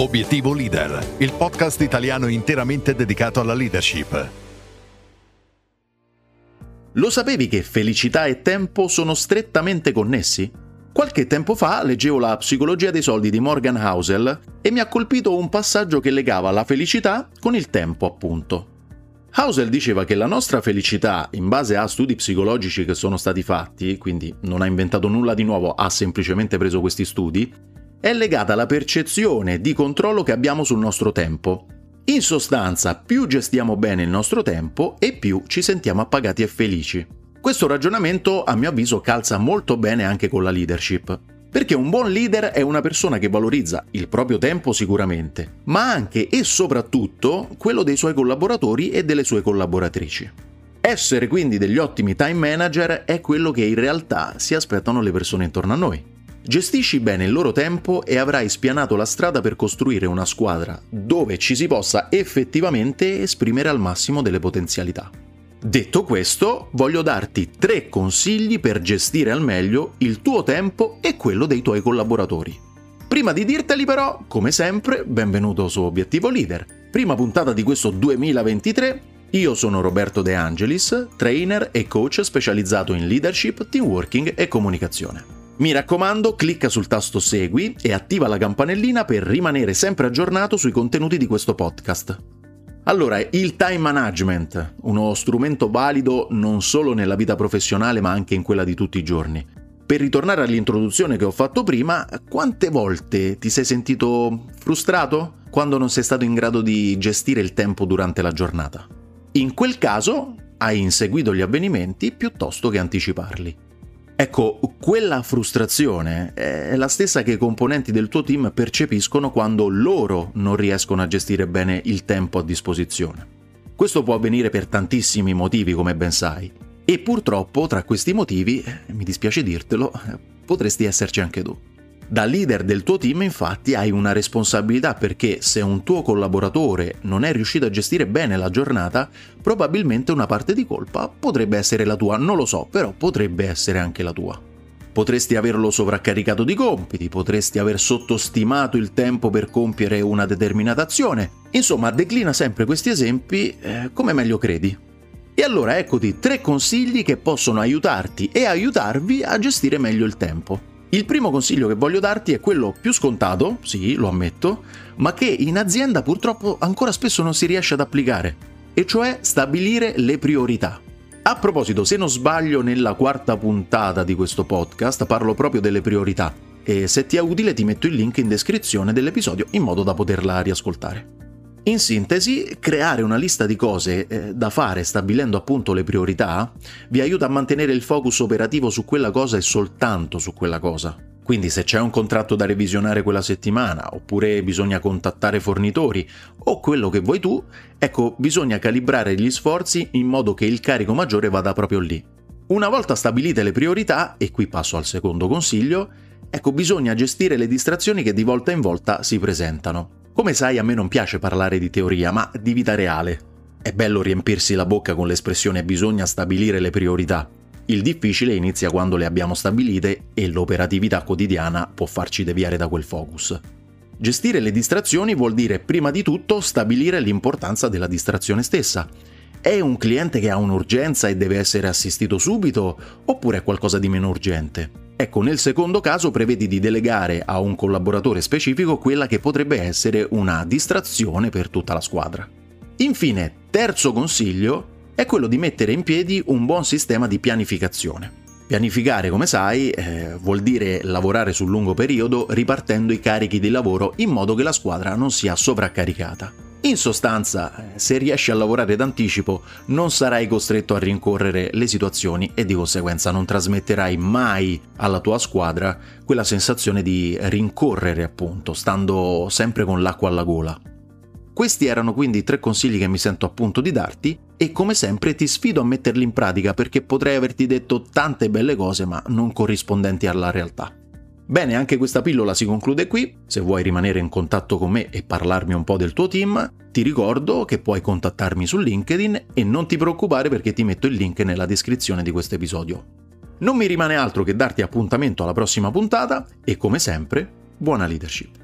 Obiettivo Leader, il podcast italiano interamente dedicato alla leadership. Lo sapevi che felicità e tempo sono strettamente connessi? Qualche tempo fa leggevo la Psicologia dei soldi di Morgan Housel e mi ha colpito un passaggio che legava la felicità con il tempo, appunto. Housel diceva che la nostra felicità, in base a studi psicologici che sono stati fatti, quindi non ha inventato nulla di nuovo, ha semplicemente preso questi studi, è legata alla percezione di controllo che abbiamo sul nostro tempo. In sostanza, più gestiamo bene il nostro tempo e più ci sentiamo appagati e felici. Questo ragionamento, a mio avviso, calza molto bene anche con la leadership. Perché un buon leader è una persona che valorizza il proprio tempo sicuramente, ma anche e soprattutto quello dei suoi collaboratori e delle sue collaboratrici. Essere quindi degli ottimi time manager è quello che in realtà si aspettano le persone intorno a noi. Gestisci bene il loro tempo e avrai spianato la strada per costruire una squadra dove ci si possa effettivamente esprimere al massimo delle potenzialità. Detto questo, voglio darti tre consigli per gestire al meglio il tuo tempo e quello dei tuoi collaboratori. Prima di dirteli però, come sempre, benvenuto su Obiettivo Leader. Prima puntata di questo 2023, io sono Roberto De Angelis, trainer e coach specializzato in leadership, team working e comunicazione. Mi raccomando, clicca sul tasto Segui e attiva la campanellina per rimanere sempre aggiornato sui contenuti di questo podcast. Allora, il time management, uno strumento valido non solo nella vita professionale ma anche in quella di tutti i giorni. Per ritornare all'introduzione che ho fatto prima, quante volte ti sei sentito frustrato quando non sei stato in grado di gestire il tempo durante la giornata? In quel caso hai inseguito gli avvenimenti piuttosto che anticiparli. Ecco, quella frustrazione è la stessa che i componenti del tuo team percepiscono quando loro non riescono a gestire bene il tempo a disposizione. Questo può avvenire per tantissimi motivi, come ben sai, e purtroppo tra questi motivi, eh, mi dispiace dirtelo, potresti esserci anche tu. Da leader del tuo team infatti hai una responsabilità perché se un tuo collaboratore non è riuscito a gestire bene la giornata, probabilmente una parte di colpa potrebbe essere la tua, non lo so, però potrebbe essere anche la tua. Potresti averlo sovraccaricato di compiti, potresti aver sottostimato il tempo per compiere una determinata azione. Insomma, declina sempre questi esempi eh, come meglio credi. E allora eccoti tre consigli che possono aiutarti e aiutarvi a gestire meglio il tempo. Il primo consiglio che voglio darti è quello più scontato, sì, lo ammetto, ma che in azienda purtroppo ancora spesso non si riesce ad applicare, e cioè stabilire le priorità. A proposito, se non sbaglio, nella quarta puntata di questo podcast parlo proprio delle priorità, e se ti è utile ti metto il link in descrizione dell'episodio in modo da poterla riascoltare. In sintesi, creare una lista di cose eh, da fare stabilendo appunto le priorità vi aiuta a mantenere il focus operativo su quella cosa e soltanto su quella cosa. Quindi se c'è un contratto da revisionare quella settimana, oppure bisogna contattare fornitori, o quello che vuoi tu, ecco, bisogna calibrare gli sforzi in modo che il carico maggiore vada proprio lì. Una volta stabilite le priorità, e qui passo al secondo consiglio, ecco, bisogna gestire le distrazioni che di volta in volta si presentano. Come sai, a me non piace parlare di teoria, ma di vita reale. È bello riempirsi la bocca con l'espressione bisogna stabilire le priorità. Il difficile inizia quando le abbiamo stabilite e l'operatività quotidiana può farci deviare da quel focus. Gestire le distrazioni vuol dire prima di tutto stabilire l'importanza della distrazione stessa. È un cliente che ha un'urgenza e deve essere assistito subito oppure è qualcosa di meno urgente? Ecco, nel secondo caso prevedi di delegare a un collaboratore specifico quella che potrebbe essere una distrazione per tutta la squadra. Infine, terzo consiglio è quello di mettere in piedi un buon sistema di pianificazione. Pianificare, come sai, eh, vuol dire lavorare sul lungo periodo ripartendo i carichi di lavoro in modo che la squadra non sia sovraccaricata. In sostanza, se riesci a lavorare d'anticipo, non sarai costretto a rincorrere le situazioni e di conseguenza non trasmetterai mai alla tua squadra quella sensazione di rincorrere, appunto, stando sempre con l'acqua alla gola. Questi erano quindi i tre consigli che mi sento appunto di darti e come sempre ti sfido a metterli in pratica perché potrei averti detto tante belle cose ma non corrispondenti alla realtà. Bene, anche questa pillola si conclude qui. Se vuoi rimanere in contatto con me e parlarmi un po' del tuo team, ti ricordo che puoi contattarmi su LinkedIn e non ti preoccupare perché ti metto il link nella descrizione di questo episodio. Non mi rimane altro che darti appuntamento alla prossima puntata e come sempre, buona leadership.